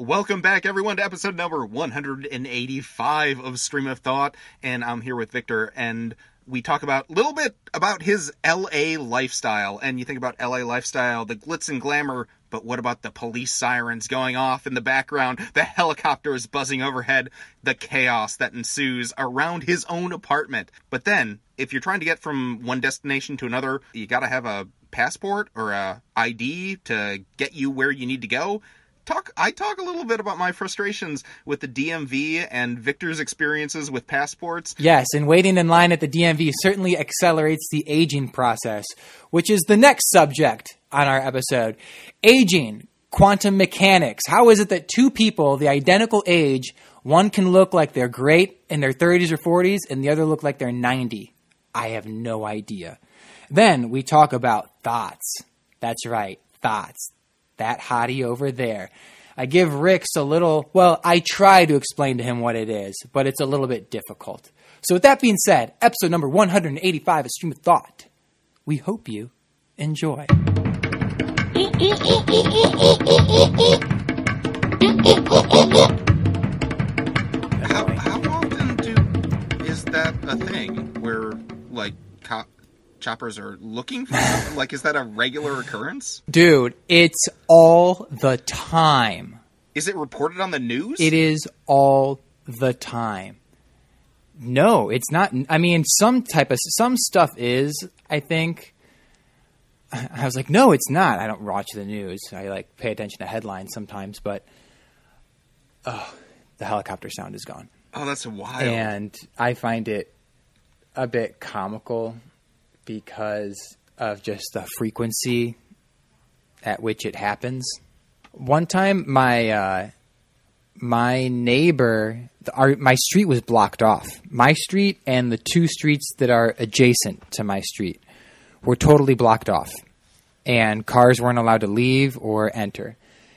Welcome back, everyone, to episode number 185 of Stream of Thought. And I'm here with Victor, and we talk about a little bit about his LA lifestyle. And you think about LA lifestyle, the glitz and glamour, but what about the police sirens going off in the background, the helicopters buzzing overhead, the chaos that ensues around his own apartment? But then, if you're trying to get from one destination to another, you gotta have a passport or a ID to get you where you need to go talk I talk a little bit about my frustrations with the DMV and Victor's experiences with passports. Yes, and waiting in line at the DMV certainly accelerates the aging process, which is the next subject on our episode. Aging, quantum mechanics. How is it that two people the identical age, one can look like they're great in their 30s or 40s and the other look like they're 90? I have no idea. Then we talk about thoughts. That's right, thoughts that hottie over there. I give Ricks a little, well, I try to explain to him what it is, but it's a little bit difficult. So, with that being said, episode number 185 of Stream of Thought. We hope you enjoy. How, how often do is that a thing where like cop choppers are looking for like is that a regular occurrence? Dude, it's all the time. Is it reported on the news? It is all the time. No, it's not. I mean, some type of some stuff is. I think. I was like, no, it's not. I don't watch the news. I like pay attention to headlines sometimes, but oh, the helicopter sound is gone, Oh, that's wild. and I find it a bit comical because of just the frequency at which it happens. One time, my uh, my neighbor, the, our, my street was blocked off. My street and the two streets that are adjacent to my street were totally blocked off, and cars weren't allowed to leave or enter.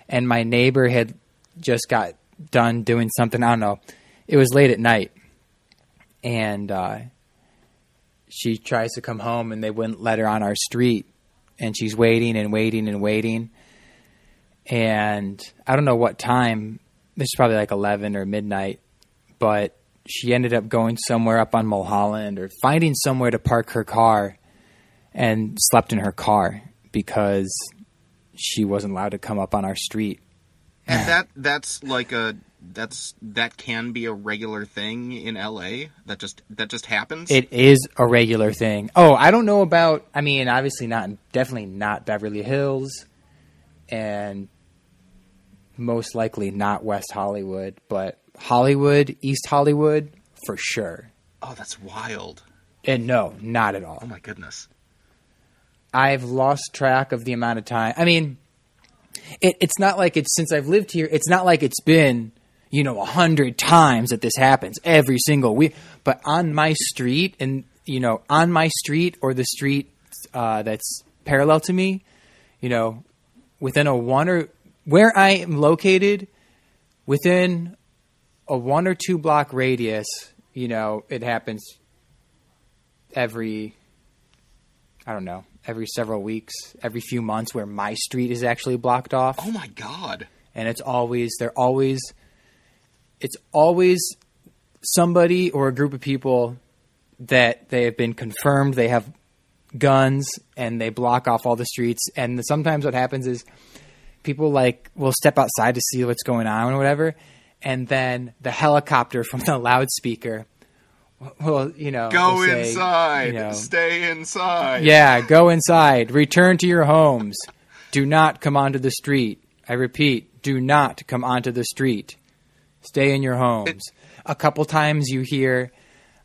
And my neighbor had just got done doing something. I don't know. It was late at night, and uh, she tries to come home, and they wouldn't let her on our street. And she's waiting and waiting and waiting. And I don't know what time. This is probably like eleven or midnight, but she ended up going somewhere up on Mulholland or finding somewhere to park her car and slept in her car because she wasn't allowed to come up on our street. and that that's like a that's that can be a regular thing in LA. That just that just happens. It is a regular thing. Oh, I don't know about. I mean, obviously not. Definitely not Beverly Hills, and most likely not West Hollywood, but Hollywood, East Hollywood, for sure. oh, that's wild. And no, not at all. Oh my goodness. I've lost track of the amount of time. I mean, it, it's not like it's since I've lived here. It's not like it's been you know a hundred times that this happens every single week. But on my street, and you know, on my street or the street uh, that's parallel to me, you know, within a one or where I am located, within a one or two block radius, you know, it happens every I don't know, every several weeks, every few months where my street is actually blocked off. Oh my god. And it's always, they're always, it's always somebody or a group of people that they have been confirmed they have guns and they block off all the streets. And sometimes what happens is people like will step outside to see what's going on or whatever. And then the helicopter from the loudspeaker will, you know, Go say, inside. you know, Stay inside. yeah, go inside. Return to your homes. Do not come onto the street. I repeat, do not come onto the street. Stay in your homes. a couple times you hear,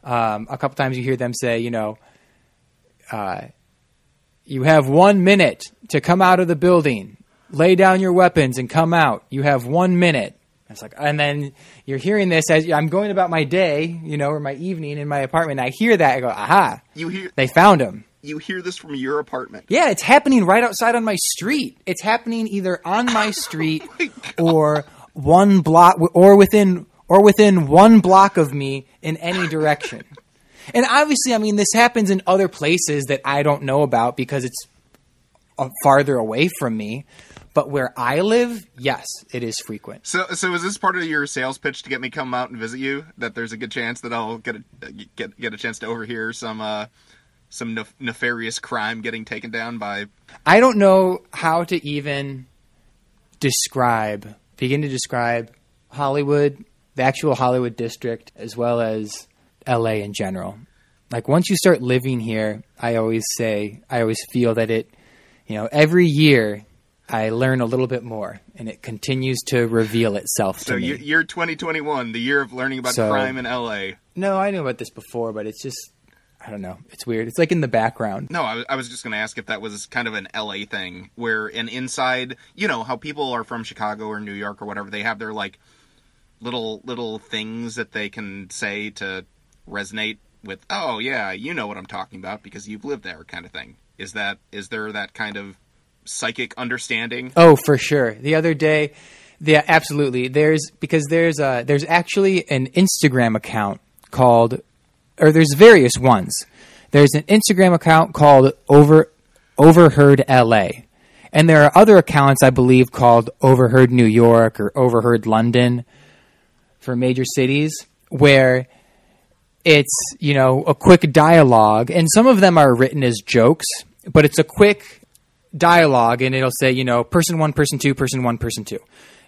um, a couple times you hear them say, you know, uh, you have one minute to come out of the building. Lay down your weapons and come out. You have one minute. It's like, and then you're hearing this as I'm going about my day, you know, or my evening in my apartment. I hear that. I go, aha, You hear they found him. you hear this from your apartment. Yeah, it's happening right outside on my street. It's happening either on my street or one block or within or within one block of me in any direction. And obviously, I mean, this happens in other places that I don't know about because it's uh, farther away from me. But where I live, yes, it is frequent. So, so is this part of your sales pitch to get me come out and visit you? That there's a good chance that I'll get a get get a chance to overhear some uh, some nef- nefarious crime getting taken down by. I don't know how to even describe, begin to describe Hollywood, the actual Hollywood district, as well as LA in general. Like once you start living here, I always say, I always feel that it, you know, every year I learn a little bit more, and it continues to reveal itself So to me. year, year 2021, the year of learning about So- crime in LA. no, I knew about this before, but it's just, I don't know. It's weird. It's like in the background. No, I, was- I was just going to ask if that was kind of an LA thing, where an inside, you know, how people are from Chicago or New York or whatever, they have their like little little things that they can say to resonate with. Oh yeah, you know what I'm talking about because you've lived there, kind of thing. Is that is there that kind of psychic understanding? Oh, for sure. The other day, yeah, absolutely. There's because there's uh there's actually an Instagram account called, or there's various ones. There's an Instagram account called Over Overheard LA, and there are other accounts I believe called Overheard New York or Overheard London for major cities where it's you know a quick dialogue. And some of them are written as jokes but it's a quick dialogue and it'll say you know person one person two person one person two.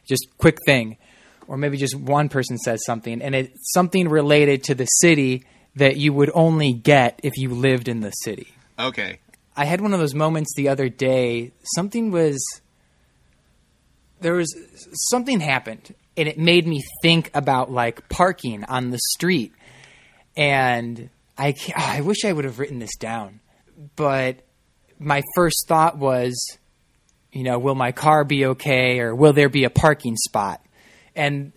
Just quick thing. Or maybe just one person says something and it's something related to the city that you would only get if you lived in the city Okay, I had one of those moments the other day. Something was there was something happened and it made me think about like parking on the street. And I ca- oh, I wish I would have written this down. But my first thought was, you know, will my car be okay or will there be a parking spot? And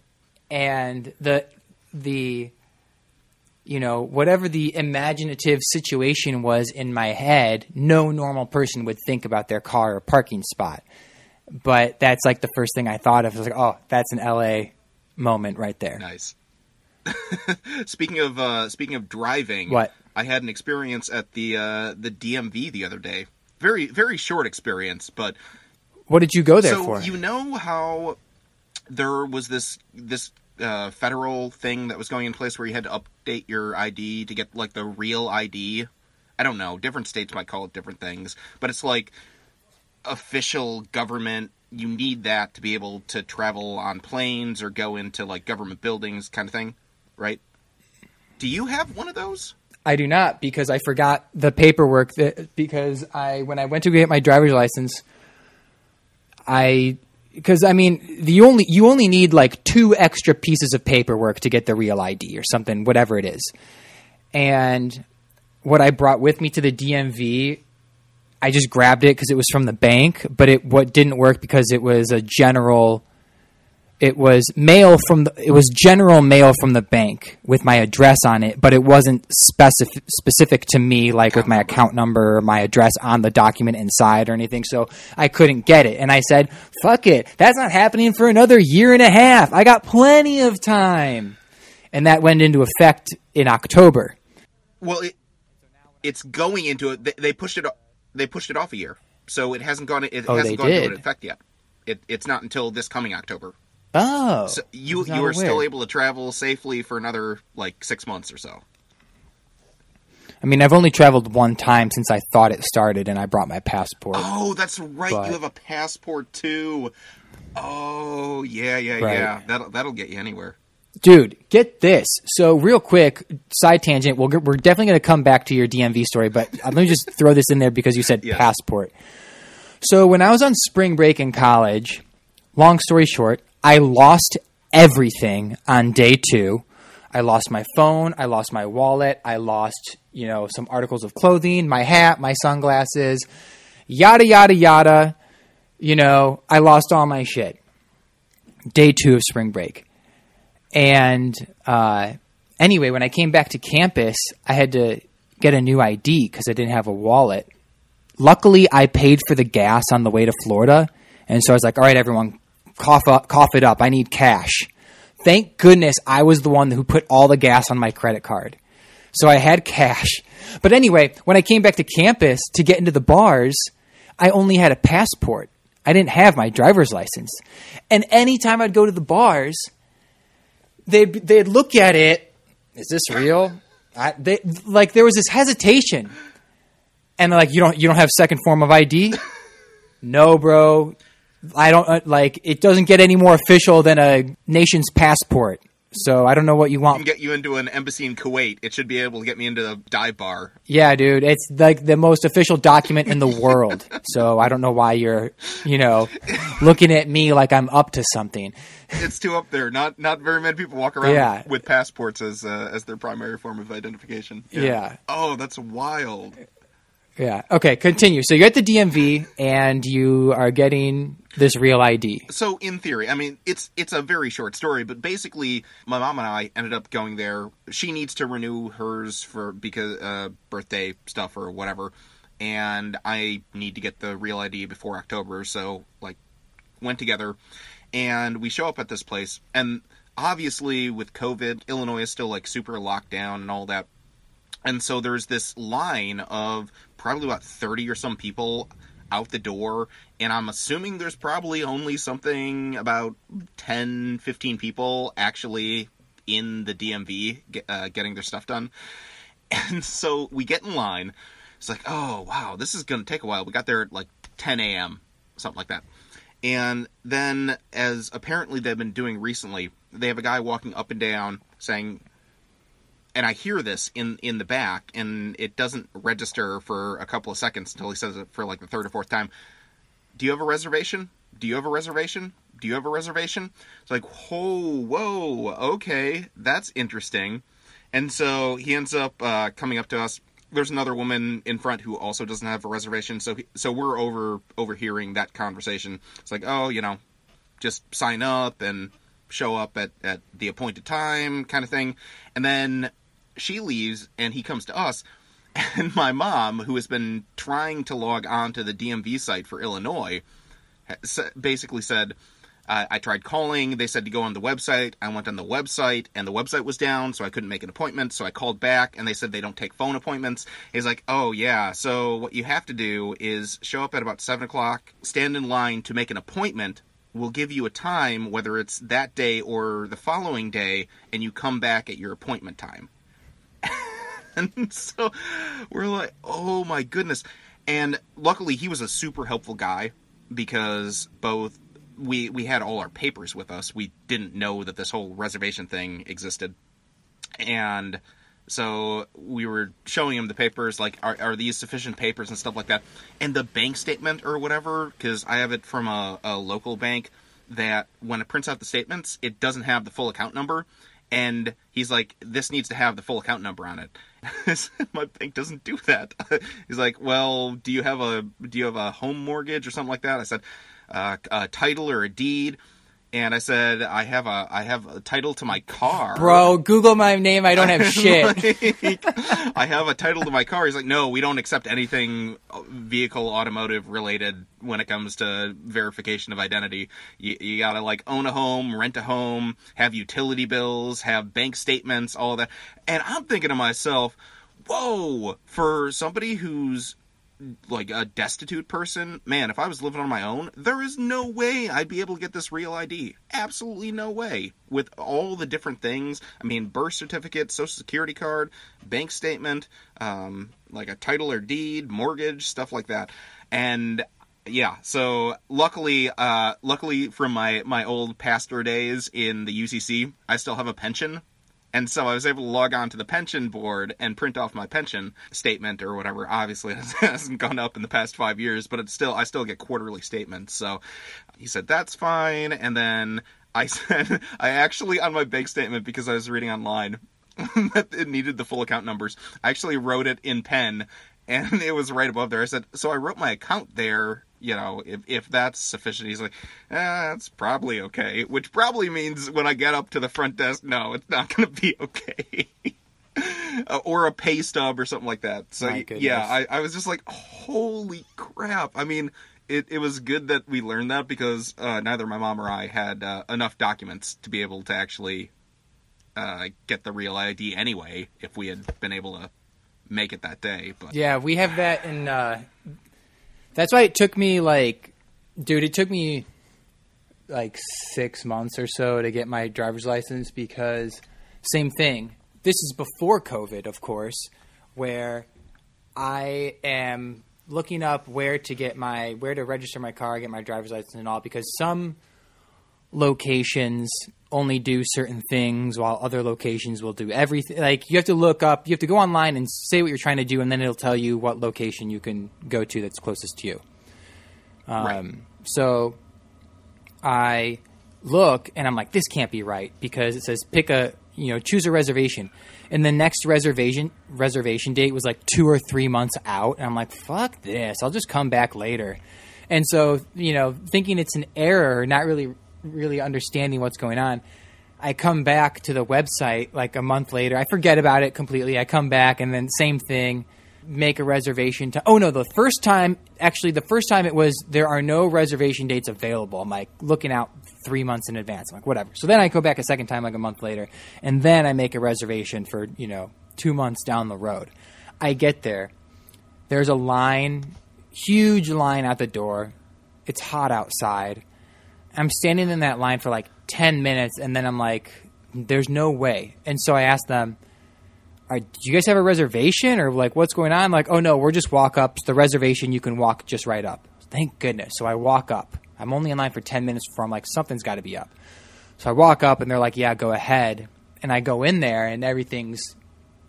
and the the you know, whatever the imaginative situation was in my head, no normal person would think about their car or parking spot. But that's like the first thing I thought of. I was like, oh, that's an LA moment right there. nice. speaking of uh, speaking of driving, What? I had an experience at the uh, the DMV the other day. Very very short experience, but What did you go there so for? you know how there was this this uh, federal thing that was going in place where you had to update your ID to get like the real ID. I don't know. Different states might call it different things, but it's like official government. You need that to be able to travel on planes or go into like government buildings, kind of thing, right? Do you have one of those? I do not because I forgot the paperwork that because I when I went to get my driver's license, I because I mean the only you only need like two extra pieces of paperwork to get the real ID or something whatever it is, and what I brought with me to the DMV, I just grabbed it because it was from the bank, but it what didn't work because it was a general. It was mail from the, it was general mail from the bank with my address on it, but it wasn't specific specific to me, like with my account number or my address on the document inside or anything. So I couldn't get it, and I said, "Fuck it, that's not happening for another year and a half. I got plenty of time," and that went into effect in October. Well, it, it's going into it. They, pushed it. They pushed it off a year, so it hasn't gone. It Oh, hasn't gone into effect yet. It, it's not until this coming October. Oh, So you you are still able to travel safely for another like six months or so. I mean, I've only traveled one time since I thought it started, and I brought my passport. Oh, that's right. But- You have a passport too. Oh yeah, yeah, Right. yeah. That'll that'll get you anywhere. Dude, get this. So, real quick, side tangent. We'll, we're definitely going to come back to your DMV story, but let me just throw this in there because you said Yes. passport. So, when I was on spring break in college, long story short, I lost everything on day two. I lost my phone. I lost my wallet. I lost, you know, some articles of clothing, my hat, my sunglasses, yada, yada, yada. You know, I lost all my shit. Day two of spring break. And uh, anyway, when I came back to campus, I had to get a new ID because I didn't have a wallet. Luckily, I paid for the gas on the way to Florida, and so I was like, "All right, everyone, cough up, cough it up. I need cash." Thank goodness I was the one who put all the gas on my credit card, so I had cash. But anyway, when I came back to campus to get into the bars, I only had a passport. I didn't have my driver's license. And anytime I'd go to the bars, they'd they'd look at it. Is this real? I, they like there was this hesitation, and they're like, "You don't you don't have second form of ID." no, bro. I don't uh, like. It doesn't get any more official than a nation's passport. So I don't know what you Can want. get you into an embassy in Kuwait. It should be able to get me into the dive bar. Yeah, dude, it's like the most official document in the world. so I don't know why you're, you know, looking at me like I'm up to something. It's too up there. Not not very many people walk around Yeah. with passports as uh, as their primary form of identification. Yeah. Oh, that's wild. Yeah. Okay, continue. So you're at the DMV and you are getting this real ID. So in theory, I mean, it's it's a very short story, but basically, my mom and I ended up going there. She needs to renew hers for because uh, birthday stuff or whatever, and I need to get the real ID before October. So like, went together, and we show up at this place, and obviously with COVID, Illinois is still like super locked down and all that. And so there's this line of probably about 30 or some people out the door. And I'm assuming there's probably only something about 10, 15 people actually in the DMV uh, getting their stuff done. And so we get in line. It's like, oh, wow, this is going to take a while. We got there at like 10 a.m., something like that. And then, as apparently they've been doing recently, they have a guy walking up and down saying, and I hear this in in the back, and it doesn't register for a couple of seconds until he says it for like the third or fourth time. Do you have a reservation? Do you have a reservation? Do you have a reservation? It's like, whoa, whoa, okay, that's interesting. And so he ends up uh, coming up to us. There's another woman in front who also doesn't have a reservation, so he, so we're over overhearing that conversation. It's like, oh, you know, just sign up and show up at, at the appointed time kind of thing. And then she leaves and he comes to us. And my mom, who has been trying to log on to the DMV site for Illinois, basically said, I tried calling. They said to go on the website. I went on the website, and the website was down, so I couldn't make an appointment. So I called back, and they said they don't take phone appointments. He's like, "Oh yeah, so what you have to do is show up at about seven o'clock, stand in line to make an appointment. We'll give you a time, whether it's that day or the following day, and you come back at your appointment time." and so we're like, "Oh my goodness!" And luckily, he was a super helpful guy because both we we had all our papers with us. We didn't know that this whole reservation thing existed, and so we were showing him the papers, like are, are these sufficient papers and stuff like that, and the bank statement or whatever, because I have it from a, a local bank that when it prints out the statements, it doesn't have the full account number. And he's like, this needs to have the full account number on it. My bank doesn't do that. He's like, well, do you have a do you have a home mortgage or something like that? I said, uh, a title or a deed. And I said, I have a I have a title to my car, Bro, Google my name. I don't have shit. Like, I have a title to my car. He's like, no, we don't accept anything vehicle automotive related when it comes to verification of identity. You, you gotta like own a home, rent a home, have utility bills, have bank statements, all that. And I'm thinking to myself, whoa, for somebody who's like a destitute person, man, if I was living on my own, there is no way I'd be able to get this real ID. Absolutely no way. With all the different things, I mean, birth certificate, social security card, bank statement, um, like a title or deed, mortgage, stuff like that. And yeah, so luckily, uh, luckily from my my old pastor days in the UCC, I still have a pension and so I was able to log on to the pension board and print off my pension statement or whatever. Obviously, it hasn't gone up in the past five years, but it's still I still get quarterly statements. So he said that's fine, and then I said I actually on my bank statement because I was reading online that it needed the full account numbers. I actually wrote it in pen, and it was right above there. I said so I wrote my account there. You know, if if that's sufficient, he's like, eh, that's probably okay. Which probably means when I get up to the front desk, no, it's not going to be okay. Uh, or a pay stub or something like that. So yeah, I, I was just like, holy crap! I mean, it, it was good that we learned that because uh, neither my mom or I had uh, enough documents to be able to actually uh, get the real ID anyway. If we had been able to make it that day, but Yeah, we have that in. That's why it took me like Dude, it took me like six months or so to get my driver's license because same thing. This is before COVID, of course, where I am looking up where to get my where to register my car, get my driver's license and all because some locations only do certain things while other locations will do everything. Like you have to look up, you have to go online and say what you're trying to do and then it'll tell you what location you can go to that's closest to you. Um, Right. So I look and I'm like, this can't be right because it says pick a, you know, choose a reservation. And the next reservation reservation date was like two or three months out. And I'm like, fuck this. I'll just come back later. And so, you know, thinking it's an error, not really, really understanding what's going on. I come back to the website like a month later. I forget about it completely. I come back and then same thing, make a reservation to Oh no, the first time actually the first time it was there are no reservation dates available. I'm like looking out 3 months in advance. I'm like whatever. So then I go back a second time like a month later and then I make a reservation for, you know, 2 months down the road. I get there. There's a line, huge line at the door. It's hot outside. I'm standing in that line for like 10 minutes and then I'm like, there's no way. And so I asked them, Are, do you guys have a reservation or like what's going on? Like, oh no, we're just walk up. It's the reservation, you can walk just right up. Thank goodness. So I walk up. I'm only in line for 10 minutes I'm like, something's got to be up. So I walk up and they're like, yeah, go ahead. And I go in there and everything's,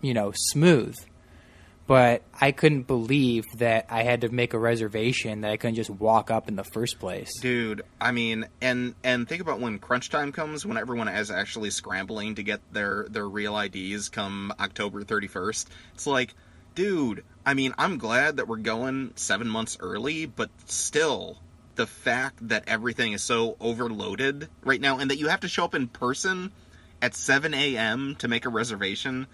you know, smooth but I couldn't believe that I had to make a reservation that I couldn't just walk up in the first place. Dude, I mean, and and think about when crunch time comes, when everyone is actually scrambling to get their their real IDs come October 31st. It's like, dude, I mean, I'm glad that we're going 7 months early, but still the fact that everything is so overloaded right now and that you have to show up in person at 7 a.m. to make a reservation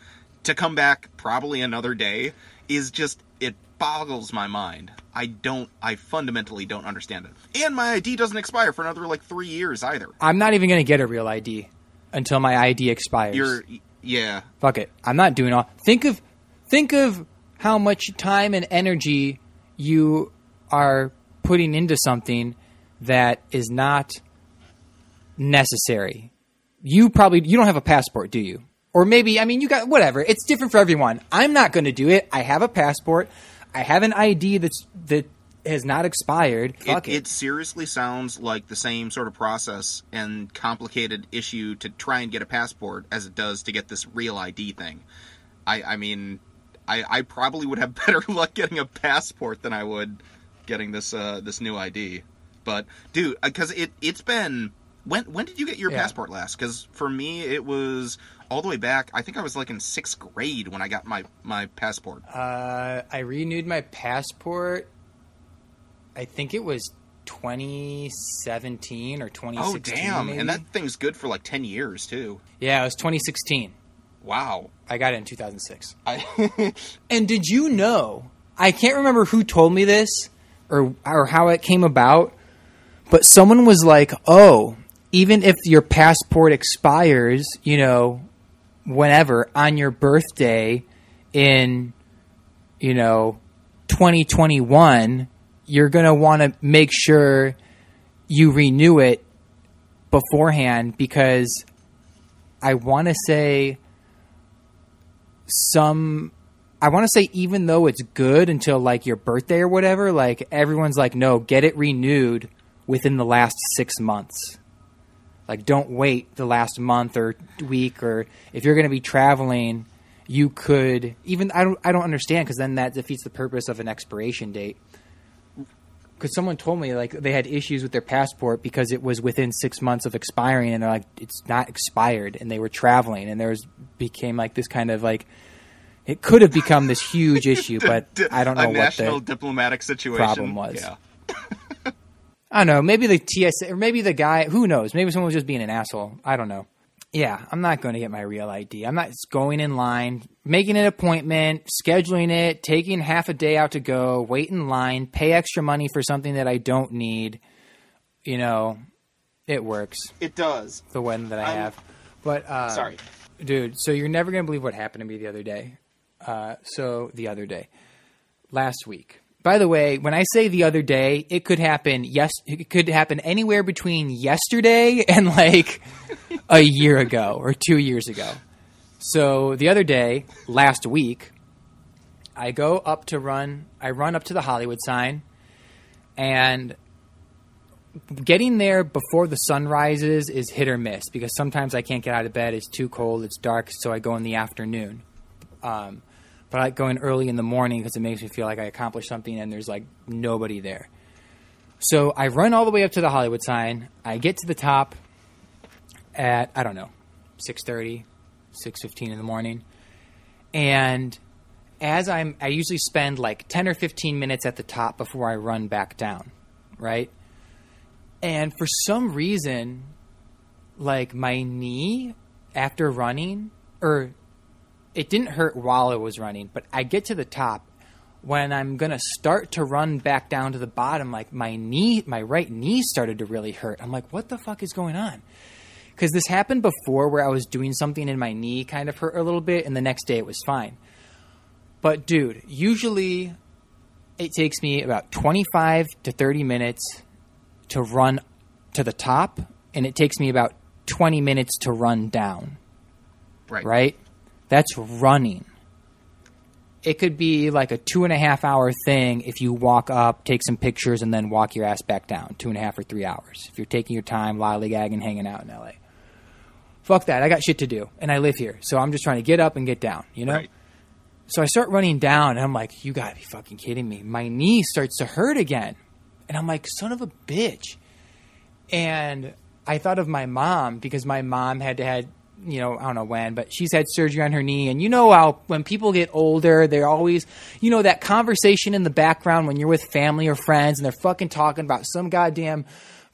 to come back probably another day is just it boggles my mind. I don't I fundamentally don't understand it. And my ID doesn't expire for another like 3 years either. I'm not even going to get a real ID until my ID expires. You're yeah. Fuck it. I'm not doing all. Think of think of how much time and energy you are putting into something that is not necessary. You probably you don't have a passport, do you? Or maybe I mean you got whatever. It's different for everyone. I'm not going to do it. I have a passport. I have an ID that's that has not expired. Fuck it, it. it seriously sounds like the same sort of process and complicated issue to try and get a passport as it does to get this real ID thing. I, I mean, I, I probably would have better luck getting a passport than I would getting this uh, this new ID. But dude, because it it's been when when did you get your Yeah. passport last? Because for me it was all the way back. I think I was like in sixth grade when I got my my passport. Uh, I renewed my passport. I think it was 2017 or 2016. Oh damn! maybe. And that thing's good for like ten years too. yeah, it was 2016. Wow. I got it in 2006. I And did you know? I can't remember who told me this or or how it came about, but someone was like, "Oh, even if your passport expires, you know, whenever on your birthday in you know 2021, you're going to want to make sure you renew it beforehand because I want to say some I want to say even though it's good until like your birthday or whatever, like everyone's like no, get it renewed within the last 6 months. Like don't wait the last month or week or if you're going to be traveling, you could even I don't I don't understand cuz then that defeats the purpose of an expiration date. Cuz someone told me like they had issues with their passport because it was within 6 months of expiring and they're like it's not expired and they were traveling and there was became like this kind of like it could have become this huge issue, but I don't know what national the diplomatic situation problem was. Yeah. I don't know. Maybe the TSA or maybe the guy. Who knows? Maybe someone was just being an asshole. I don't know. Yeah, I'm not going to get my real ID. I'm not going in line, making an appointment, scheduling it, taking half a day out to go, wait in line, pay extra money for something that I don't need. You know, it works. It does. The one that I I'm- have. But uh, Sorry. dude. So you're never gonna believe what happened to me the other day. Uh, so the other day, last week, By the way, when I say the other day, it could happen. Yes, it could happen anywhere between yesterday and like a year ago or two years ago. So the other day, last week, I go up to run. I run up to the Hollywood sign, and getting there before the sun rises is hit or miss because sometimes I can't get out of bed. It's too cold. It's dark, so I go in the afternoon. Um, but I like going early in the morning because it makes me feel like I accomplished something and there's like nobody there. So I run all the way up to the Hollywood sign. I get to the top at I don't know, 6:30, 6:15 in the morning. And as I'm I usually spend like 10 or 15 minutes at the top before I run back down, right? And for some reason like my knee after running or it didn't hurt while I was running, but I get to the top when I'm gonna start to run back down to the bottom, like my knee, my right knee started to really hurt. I'm like, what the fuck is going on? Because this happened before where I was doing something and my knee kind of hurt a little bit, and the next day it was fine. But dude, usually it takes me about 25 to 30 minutes to run to the top, and it takes me about 20 minutes to run down. Right. Right? That's running. It could be like a two and a half hour thing if you walk up, take some pictures, and then walk your ass back down. Two and a half or three hours. If you're taking your time, lollygagging, hanging out in LA. Fuck that. I got shit to do. And I live here. So I'm just trying to get up and get down, you know? Right. So I start running down, and I'm like, you gotta be fucking kidding me. My knee starts to hurt again. And I'm like, son of a bitch. And I thought of my mom because my mom had to had, you know, I don't know when, but she's had surgery on her knee. And you know how when people get older, they're always, you know, that conversation in the background when you're with family or friends and they're fucking talking about some goddamn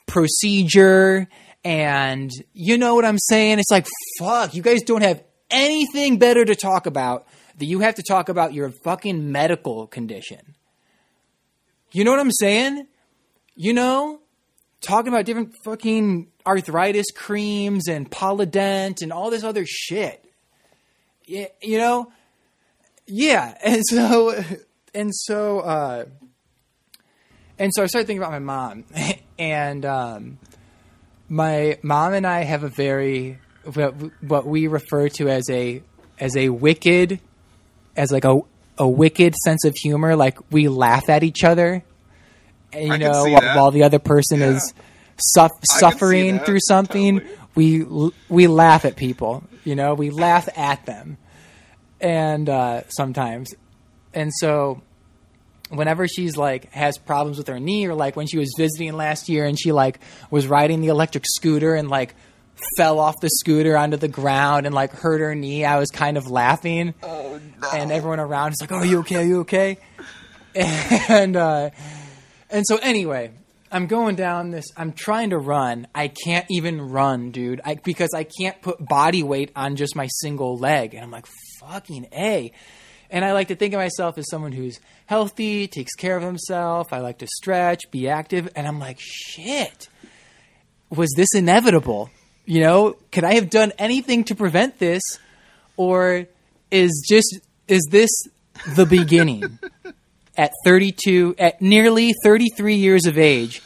procedure. And you know what I'm saying? It's like, fuck, you guys don't have anything better to talk about that you have to talk about your fucking medical condition. You know what I'm saying? You know? Talking about different fucking arthritis creams and Polident and all this other shit. Yeah, you know? Yeah. And so and so uh and so I started thinking about my mom and um my mom and I have a very what we refer to as a as a wicked as like a a wicked sense of humor like we laugh at each other and you I know while, while the other person Yeah. is suff- suffering through something totally. we we laugh at people you know we laugh at them. And uh, sometimes. And so whenever she's like has problems with her knee or like when she was visiting last year and she like was riding the electric scooter and like fell off the scooter onto the ground and like hurt her knee i was kind of laughing. Oh no. and everyone around is like oh are you okay? Are you okay? And uh and so anyway i'm going down this i'm trying to run. I can't even run dude. I, because i can't put body weight on just my single leg. And i'm like fucking a. And i like to think of myself as someone who's healthy takes care of himself i like to stretch be active. And i'm like shit. Was this inevitable? You know could i have done anything to prevent this? Or is just is this the beginning at 32 at nearly 33 years of age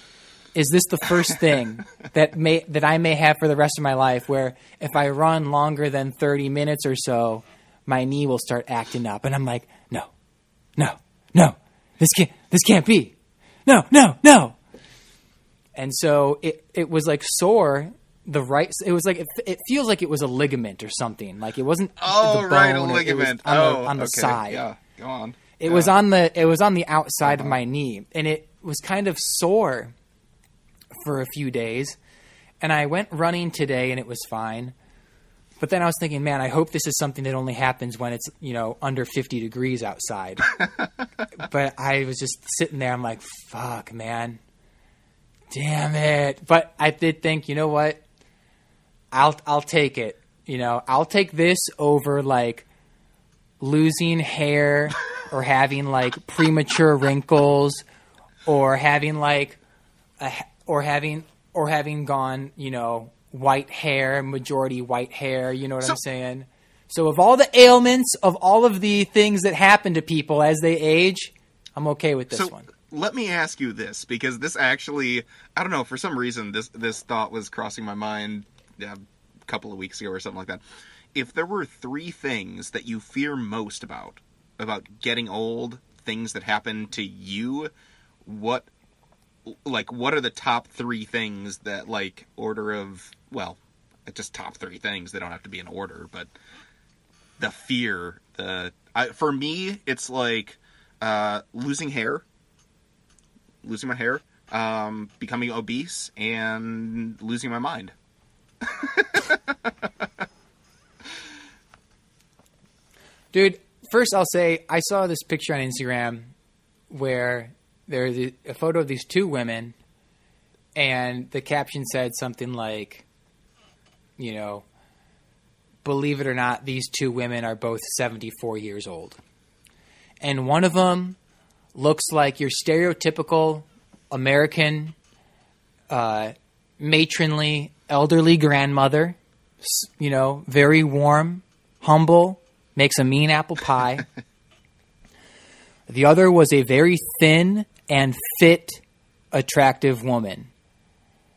is this the first thing that may that I may have for the rest of my life where if I run longer than 30 minutes or so my knee will start acting up and I'm like no no no this can't this can't be no no no and so it it was like sore the right it was like it, it feels like it was a ligament or something like it wasn't Oh the right, a bone, it was ligament. on oh, the, on the okay. side Yeah, go on. It Yeah. was on the it was on the outside of Uh-huh. my knee, and it was kind of sore for a few days. And I went running today, and it was fine. But then I was thinking, man, I hope this is something that only happens when it's you know under fifty degrees outside. but I was just sitting there. I'm like, fuck, man, damn it. But I did think, you know what? I'll I'll take it. You know, I'll take this over like losing hair or having like premature wrinkles or having like a, or having or having gone, you know, white hair, majority white hair, you know what So- I'm saying? So of all the ailments, of all of the things that happen to people as they age, I'm okay with this so one. let me ask you this because this actually I don't know for some reason this this thought was crossing my mind yeah, a couple of weeks ago or something like that. If there were three things that you fear most about about getting old, things that happen to you, what like what are the top 3 things that like order of well, just top 3 things, they don't have to be in order, but the fear, the I, for me it's like uh, losing hair, losing my hair, um, becoming obese, and losing my mind. Dude, first I'll say I saw this picture on Instagram where there's a photo of these two women, and the caption said something like, you know, believe it or not, these two women are both 74 years old. And one of them looks like your stereotypical American, uh, matronly, elderly grandmother, you know, very warm, humble, makes a mean apple pie. the other was a very thin and fit, attractive woman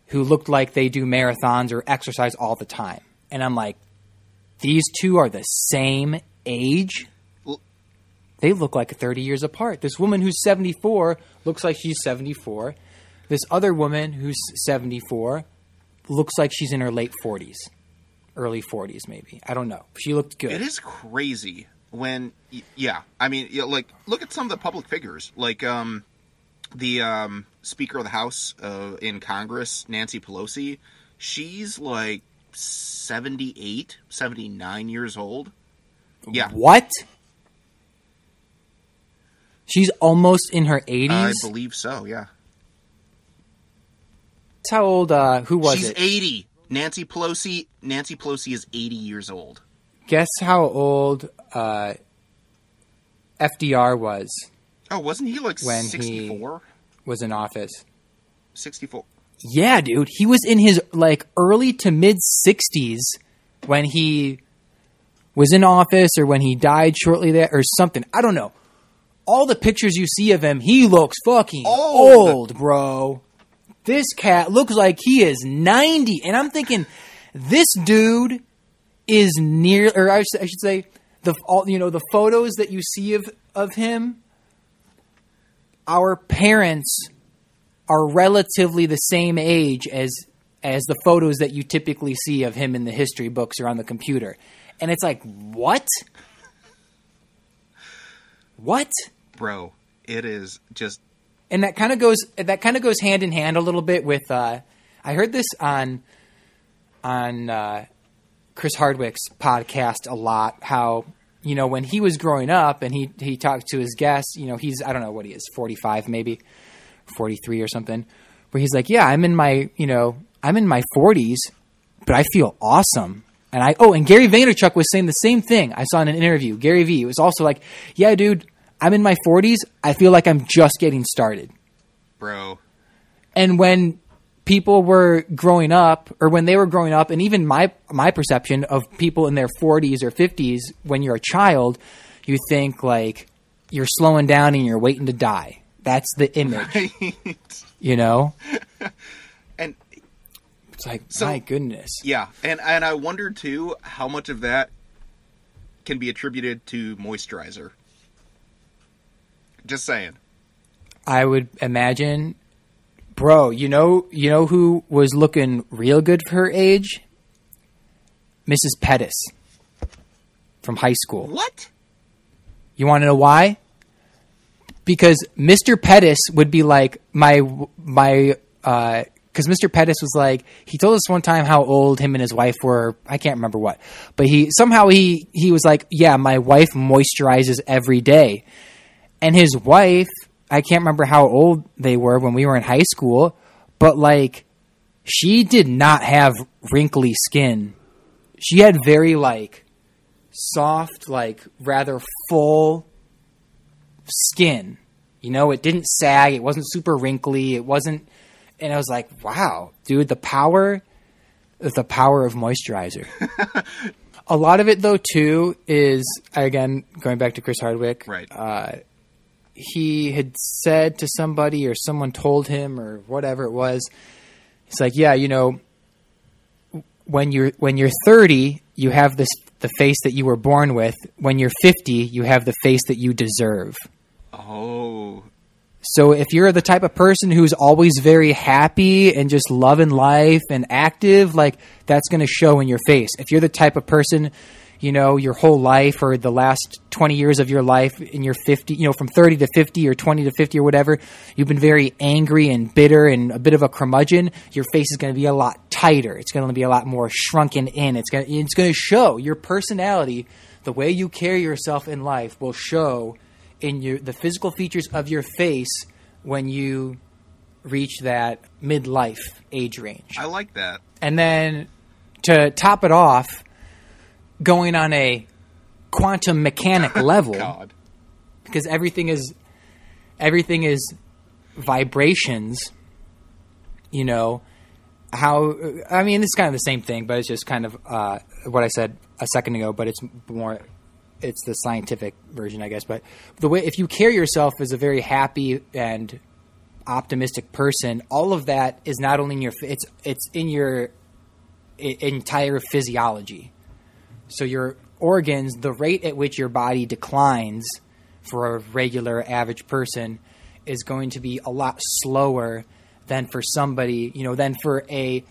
who looked like they do marathons or exercise all the time. And I'm like, these two are the same age? They look like 30 years apart. This woman who's 74 looks like she's 74. This other woman who's 74 looks like she's in her late 40s, early 40s maybe. I don't know. She looked good. It is crazy when, yeah, I mean, you know, like look at some of the public figures, like um, the um, Speaker of the House uh, in Congress, Nancy Pelosi. She's like 78, 79 years old. Yeah, What? She's almost in her 80s. I believe so. Yeah, That's how old? Uh, who was she's it? 80. Nancy Pelosi. Nancy Pelosi is 80 years old. Guess how old uh, FDR was Oh, wasn't he like When he- 64? was in office. 64. Yeah, dude, he was in his like early to mid 60s when he was in office or when he died shortly there or something. I don't know. All the pictures you see of him, he looks fucking Old. old, bro. This cat looks like he is 90 and I'm thinking this dude is near or I should, I should say the all you know the photos that you see of of him our parents are relatively the same age as as the photos that you typically see of him in the history books or on the computer. And it's like, what? What? Bro, it is just And that kind of goes that kind of goes hand in hand a little bit with uh I heard this on on uh Chris Hardwick's podcast a lot how you know when he was growing up and he he talked to his guests, you know, he's I don't know what he is, 45 maybe, 43 or something, where he's like, "Yeah, I'm in my, you know, I'm in my 40s, but I feel awesome." And I oh, and Gary Vaynerchuk was saying the same thing. I saw in an interview. Gary V was also like, "Yeah, dude, I'm in my 40s. I feel like I'm just getting started." bro. And when people were growing up, or when they were growing up, and even my my perception of people in their 40s or 50s, when you're a child, you think like you're slowing down and you're waiting to die. That's the image, you know. and It's like So- my goodness. yeah, and and I wonder too how much of that can be attributed to moisturizer. Just saying. I would imagine, bro. You know, you know who was looking real good for her age? Mrs. Pettis from high school. What? You want to know why? Because Mr. Pettis would be like my my uh, because Mr. Pettis was like he told us one time how old him and his wife were. I can't remember what, but he somehow he he was like, yeah, my wife moisturizes every day, and his wife I can't remember how old they were when we were in high school, but like she did not have wrinkly skin. She had very like soft, like rather full skin. You know, it didn't sag, it wasn't super wrinkly, it wasn't and I was like, wow, dude, the power the power of moisturizer. A lot of it though too is again going back to Chris Hardwick. Right. Uh, he had said to somebody or someone told him or whatever it was. It's like, yeah, you know, when you're when you're 30, you have this the face that you were born with. When you're 50, you have the face that you deserve. Oh, So if you're the type of person who's always very happy and just loving life and active, like that's going to show in your face. If you're the type of person, you know, your whole life or the last 20 years of your life in your 50, you know, from 30 to 50 or 20 to 50 or whatever, you've been very angry and bitter and a bit of a curmudgeon, your face is going to be a lot tighter. It's going to be a lot more shrunken in. It's going to, it's going to show your personality, the way you carry yourself in life will show in your the physical features of your face when you reach that midlife age range. I like that. And then to top it off, going on a quantum mechanic level God. because everything is everything is vibrations, you know, how I mean it's kind of the same thing, but it's just kind of uh, what I said a second ago, but it's more it's the scientific version, I guess. But the way if you carry yourself as a very happy and optimistic person, all of that is not only in your it's it's in your entire physiology. So your organs, the rate at which your body declines for a regular average person is going to be a lot slower than for somebody, you know, than for a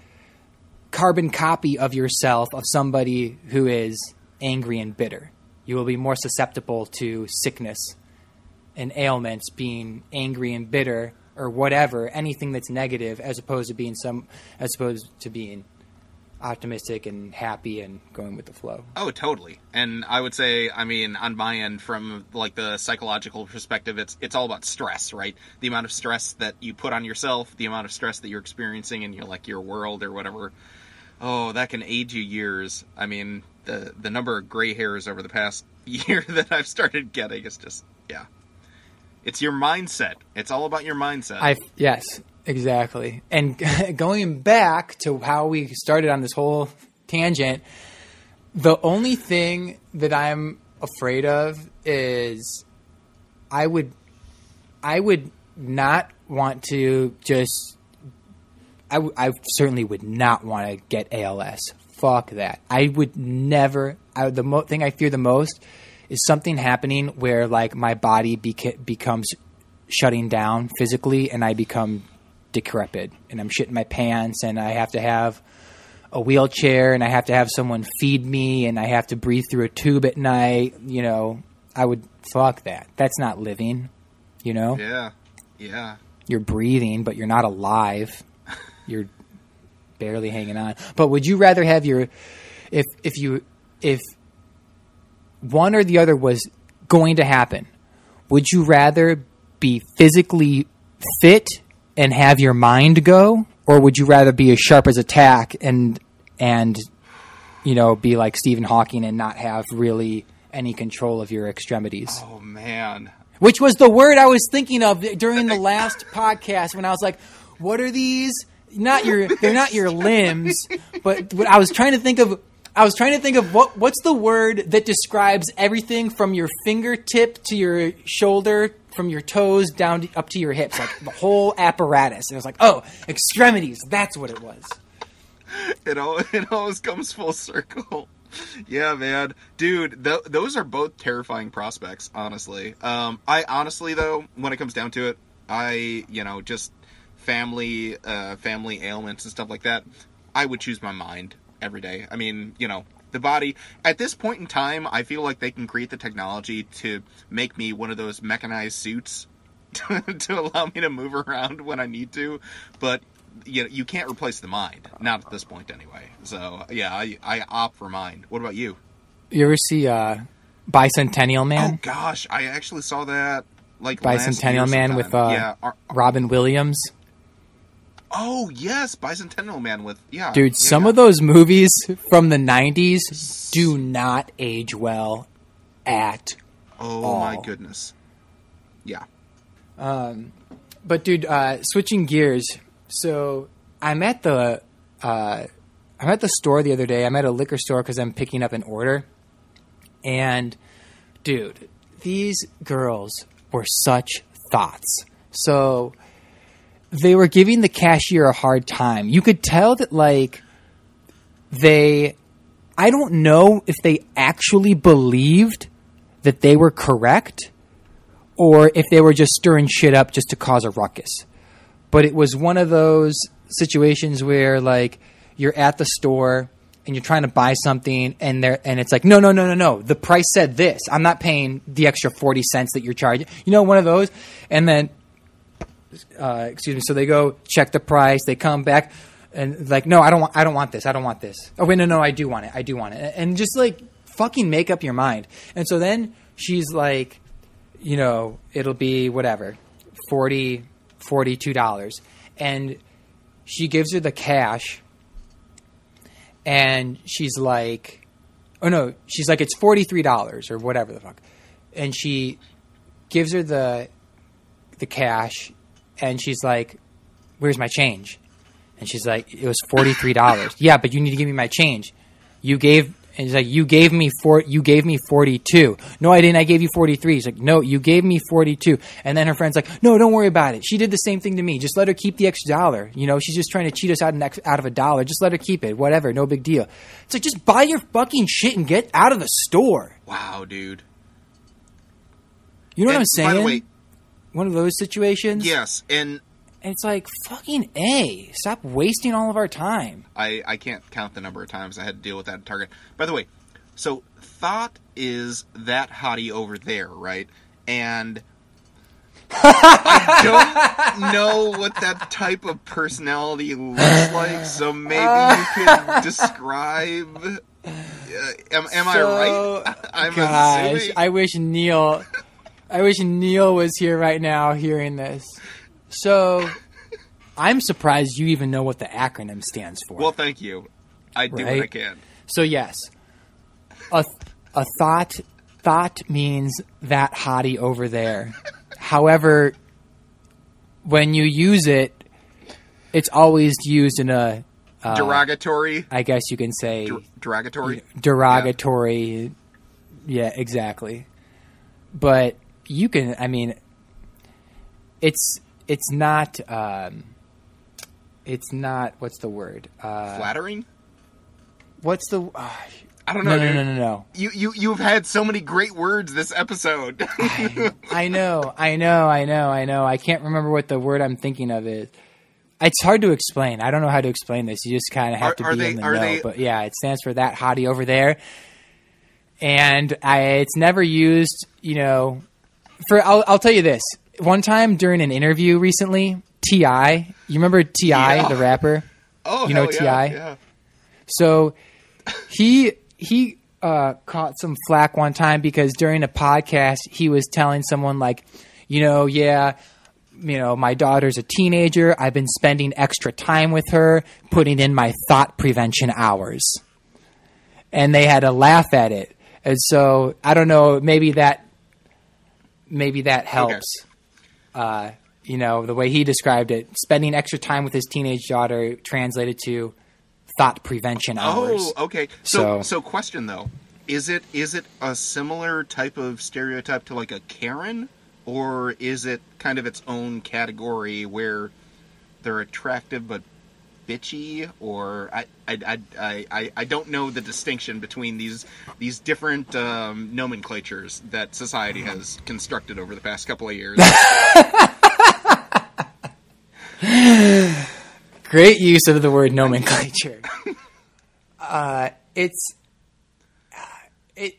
carbon copy of yourself of somebody who is angry and bitter. You will be more susceptible to sickness and ailments being angry and bitter or whatever, anything that's negative as opposed to being some as opposed to being optimistic and happy and going with the flow. Oh, totally. And I would say, I mean, on my end, from like the psychological perspective, it's it's all about stress, right? The amount of stress that you put on yourself, the amount of stress that you're experiencing in your like your world or whatever. Oh, that can age you years. I mean, the the number of gray hairs over the past year that I've started getting is just yeah. It's your mindset. It's all about your mindset. I yes, exactly. And going back to how we started on this whole tangent, the only thing that I'm afraid of is I would I would not want to just I, w- I certainly would not want to get ALS. Fuck that. I would never. I, the mo- thing I fear the most is something happening where like my body beca- becomes shutting down physically and I become decrepit and I'm shitting my pants and I have to have a wheelchair and I have to have someone feed me and I have to breathe through a tube at night. You know, I would fuck that. That's not living. You know, yeah, yeah. you're breathing, but you're not alive. You're barely hanging on. But would you rather have your if if you if one or the other was going to happen, would you rather be physically fit and have your mind go or would you rather be as sharp as a tack and and you know be like Stephen Hawking and not have really any control of your extremities? Oh man. which was the word I was thinking of during the last podcast when I was like, "What are these? Not your, they're not your limbs." But what I was trying to think of, I was trying to think of what what's the word that describes everything from your fingertip to your shoulder, from your toes down to, up to your hips, like the whole apparatus. And it was like, "Oh, extremities." That's what it was. it all it always comes full circle. Yeah, man, dude, th- those are both terrifying prospects. Honestly, um, I honestly though, when it comes down to it, I you know just family, uh, family ailments and stuff like that. I would choose my mind every day. I mean, you know, the body at this point in time, I feel like they can create the technology to make me one of those mechanized suits to allow me to move around when I need to, but you know, you can't replace the mind. Not at this point, anyway. So yeah, I I opt for mind. What about you? You ever see uh, Bicentennial Man? Oh gosh, I actually saw that like Bicentennial Man with uh, yeah. Robin Williams. Oh yes, Bicentennial Man with yeah. Dude, yeah, some yeah. of those movies from the 90s do not age well at Oh my goodness. Yeah. Um, But dude, uh, switching gears. So I'm at the uh, I'm at the store the other day. I'm at a liquor store because I'm picking up an order, and dude, these girls were such thots. So they were giving the cashier a hard time. You could tell that like they I don't know if they actually believed that they were correct or if they were just stirring shit up just to cause a ruckus. But it was one of those situations where like you're at the store and you're trying to buy something and there and it's like no no no no no the price said this i'm not paying the extra 40 cents that you're charging you know one of those and then uh, excuse me so they go check the price they come back and like no i don't want i don't want this i don't want this. Oh wait no no i do want it i do want it. And just like fucking make up your mind. And so then she's like you know it'll be whatever 40 42 dollars. And she gives her the cash and she's like oh no she's like it's $43 or whatever the fuck. And she gives her the the cash and she's like where's my change? And she's like it was $43 yeah but you need to give me my change. You gave and he's like you gave me four you gave me 42 no i didn't. I gave you 43 he's like no you gave me 42 and then her friend's like no don't worry about it. She did the same thing to me. Just let her keep the extra dollar. You know she's just trying to cheat us out, an ex- out of a dollar. Just let her keep it. Whatever. No big deal. It's like just buy your fucking shit and get out of the store. Wow, dude. you know what i'm saying By the way, one of those situations yes, and and it's like fucking a stop wasting all of our time I, I can't count the number of times I had to deal with that at Target. By the way, so Thot is that hottie over there, right? And I don't know what that type of personality looks like, so maybe you could describe. Uh, am am I right? I'm Gosh, assuming. I wish Neil, I wish Neil was here right now hearing this. So, I'm surprised you even know what the acronym stands for. well, thank you. I do what I can. so yes, a a thot thot means that hottie over there. However, when you use it, it's always used in a, uh, Derogatory. I guess you can say Der- derogatory. derogatory. Yeah. exactly. But you can. I mean, it's it's not. Um, it's not. What's the word? Uh, Flattering. what's the? Uh, I don't know. no, no, dude. no, no, no. You you you've had so many great words this episode. I know, I know, I know, I know. I can't remember what the word I'm thinking of is. It's hard to explain. I don't know how to explain this. You just kind of have Are- to be they- in the know. they- But yeah, it stands for that hottie over there. And I, it's never used, you know. For I'll, I'll tell you this. One time during an interview recently, T.I., you remember T.I., Yeah. the rapper? oh, You know hell yeah, T.I.? Yeah. So he he uh, caught some flack one time because during a podcast he was telling someone like, you know, yeah, you know, my daughter's a teenager. I've been spending extra time with her, putting in my thot prevention hours, and they had to laugh at it. And so I don't know, maybe that maybe that helps. Uh, you know, the way he described it, spending extra time with his teenage daughter translated to thot prevention hours. Oh, okay. So, So- so question though, is it is it a similar type of stereotype to like a Karen, or is it kind of its own category where they're attractive but bitchy, or I I, I, I, I- I don't know the distinction between these these different um, nomenclatures that society has constructed over the past couple of years. Great use of the word nomenclature. uh, it's uh, it.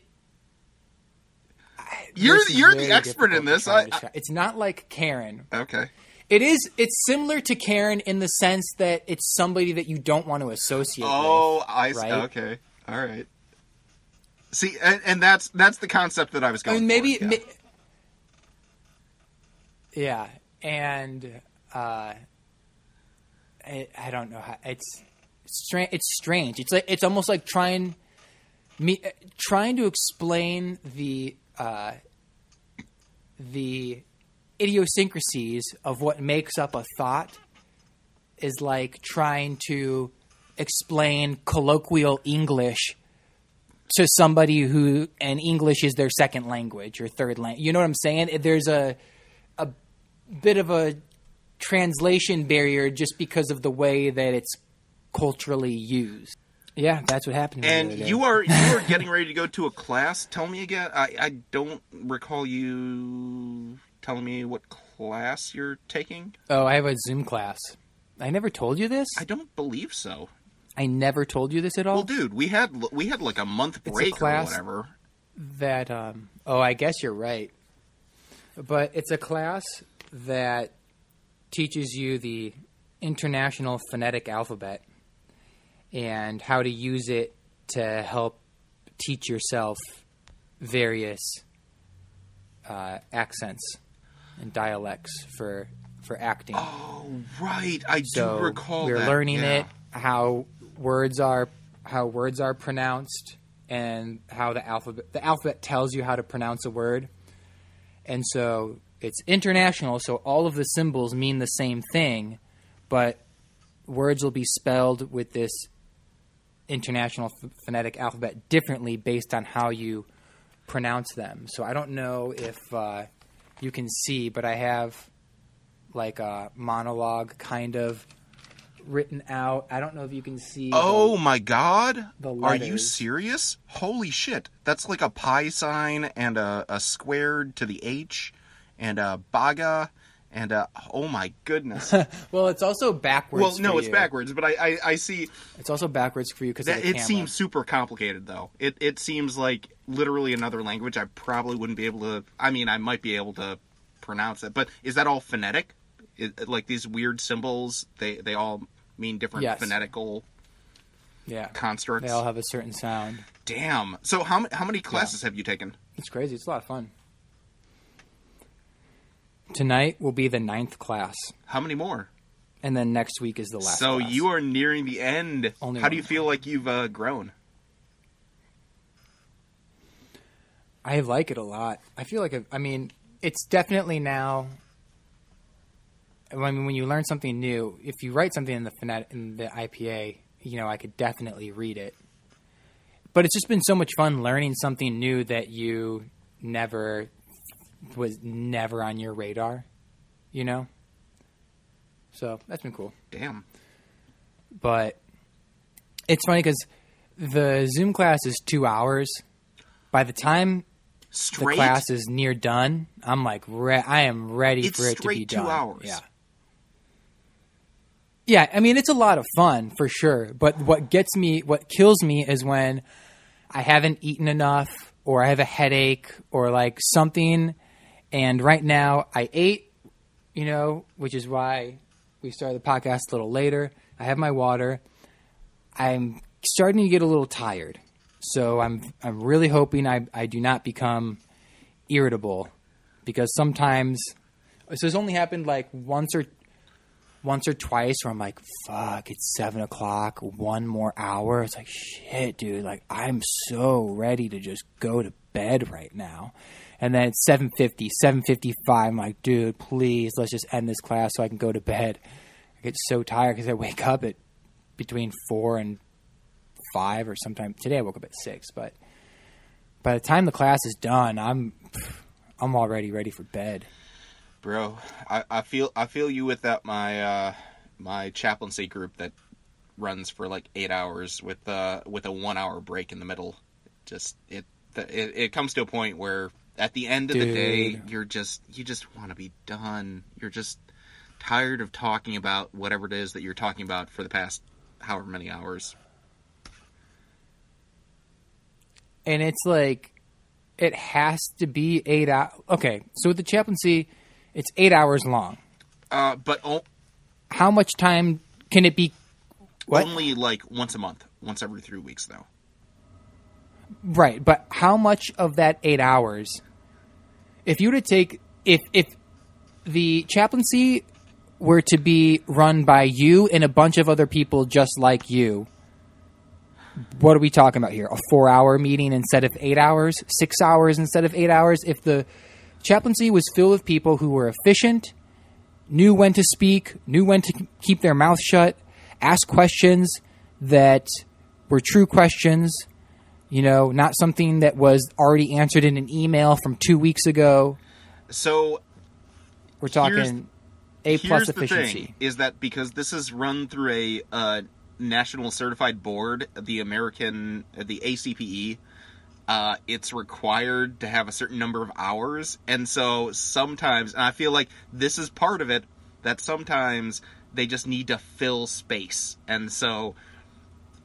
You're this you're the expert in this. try I, it's not like Karen. Okay. It is. It's similar to Karen in the sense that it's somebody that you don't want to associate with. Oh, I see. right? Okay. All right. See, and, and that's that's the concept that I was I going. mean, maybe. for, yeah. ma- yeah, and uh, I, I don't know how it's strange. It's strange. It's like it's almost like trying me trying to explain the uh, the idiosyncrasies of what makes up a thot is like trying to explain colloquial English to somebody who and English is their second language or third language. You know what I'm saying? There's a a bit of a translation barrier just because of the way that it's culturally used. Yeah, that's what happened. to me the And you are you are getting ready to go to a class. Tell me again. I, I don't recall you telling me what class you're taking. Oh, I have a Zoom class. I never told you this. I don't believe so. I never told you this at all. Well, dude, we had we had like a month a break or whatever. that um oh i guess you're right but it's a class that teaches you the international phonetic alphabet and how to use it to help teach yourself various uh, accents and dialects for for acting Oh, right. I so do recall we're that. learning yeah. it how words are how words are pronounced and how the alphabet the alphabet tells you how to pronounce a word and so it's international so all of the symbols mean the same thing but words will be spelled with this international ph- phonetic alphabet differently based on how you pronounce them so i don't know if uh, you can see but i have like a monologue kind of written out. I don't know if you can see. the- Oh my god! the Are you serious? Holy shit! That's like a pi sign and a, a squared to the H and a baga and a oh my goodness. well, it's also backwards. well, no, it's you. backwards, but I I, I see It's also backwards for you because it seems super complicated though. It it seems like literally another language. I probably wouldn't be able to. I mean, I might be able to pronounce it, but is that all phonetic? Like these weird symbols, they they all mean different Yes. phonetical yeah. constructs. They all have a certain sound. Damn. So how how many classes have you taken? It's crazy. It's a lot of fun. Tonight will be the ninth class, How many more? and then next week is the last. so class. you are nearing the end. Only how do you feel like you've uh, grown? I like it a lot. I feel like I've, I mean, it's definitely now. I mean, when you learn something new, if you write something in the phonet, in the IPA, you know, I could definitely read it. But it's just been so much fun learning something new that you never was never on your radar, you know. So that's been cool Damn. but it's funny because the Zoom class is two hours. By the time the class is near done, I'm like, re- I am ready It's for it to be straight two done. hours. Yeah. Yeah, I mean it's a lot of fun for sure. But what gets me, what kills me, is when I haven't eaten enough, or I have a headache, or like something. And right now, I ate, you know, which is why we started the podcast a little later. I have my water. I'm starting to get a little tired, so I'm I'm really hoping I I do not become irritable, because sometimes so it's only happened like once or once or twice where I'm like, fuck, it's seven o'clock, one more hour. It's like, shit, dude, like I'm so ready to just go to bed right now. And then it's 7.50, 7.55. I'm like, dude, please, let's just end this class so I can go to bed. I get so tired because I wake up at between 4 and 5 or sometime. Today I woke up at 6, but by the time the class is done, I'm I'm already ready for bed. Bro, I, I feel I feel you with that my uh my chaplaincy group that runs for like eight hours with uh with a one hour break in the middle. Just it it, it comes to a point where at the end of the day you're just you just want to be done. You're just tired of talking about whatever it is that you're talking about for the past however many hours. And it's like it has to be eight hours. Okay, so with the chaplaincy, it's eight hours long. Uh, but o- How much time can it be? What? only like once a month, once every three weeks though. Right, but how much of that eight hours? If you were to take, if if the chaplaincy were to be run by you and a bunch of other people just like you, what are we talking about here? A four-hour meeting instead of eight hours? Six hours instead of eight hours? If the chaplaincy was filled with people who were efficient, knew when to speak, knew when to keep their mouth shut, ask questions that were true questions, You know, not something that was already answered in an email from two weeks ago. So We're talking A plus efficiency. is that because this is run through a uh, national certified board, the American, the ACPE. Uh, it's required to have a certain number of hours, and so sometimes, and I feel like this is part of it, that sometimes they just need to fill space, and so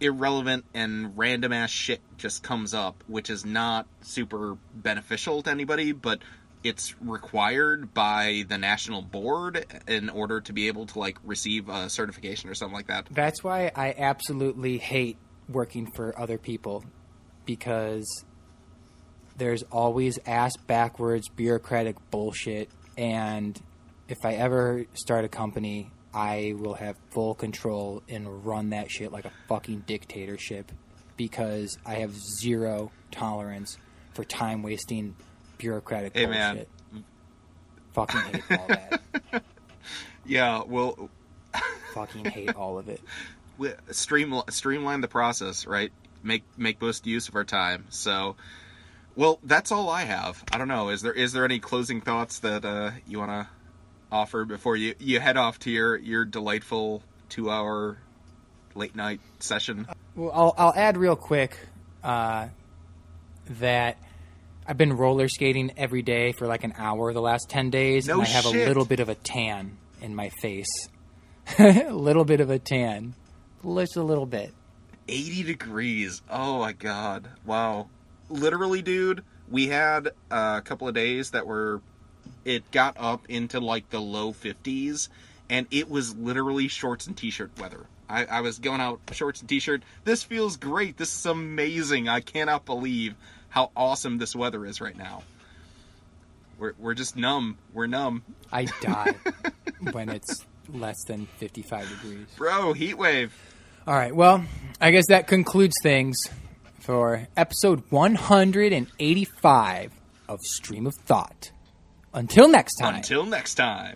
irrelevant and random ass shit just comes up, which is not super beneficial to anybody, but it's required by the national board in order to be able to like receive a certification or something like that. That's why I absolutely hate working for other people because there's always ass backwards bureaucratic bullshit. And if I ever start a company, I will have full control and run that shit like a fucking dictatorship because I have zero tolerance for time wasting bureaucratic Hey, man. bullshit. Fucking hate all that. Yeah, well, fucking hate all of it. we- stream streamline the process, right? Make make most use of our time. So, well, that's all I have. I don't know. Is there is there any closing thoughts that uh, you want to offer before you you head off to your your delightful two hour late night session? Well, I'll, I'll add real quick uh, that I've been roller skating every day for like an hour the last 10 days, No and I have shit. a little bit of a tan in my face. a little bit of a tan. Just a little bit. 80 degrees. Oh my god. Wow. Literally, dude, we had a couple of days that were it got up into like the low 50s and it was literally shorts and t-shirt weather. I, I was going out shorts and t-shirt. This feels great. This is amazing. I cannot believe how awesome this weather is right now. We're, we're just numb. We're numb. I die when it's less than 55 degrees. Bro, heat wave. All right, well, I guess that concludes things for episode 185 of Stream of Thought. Until next time. Until next time.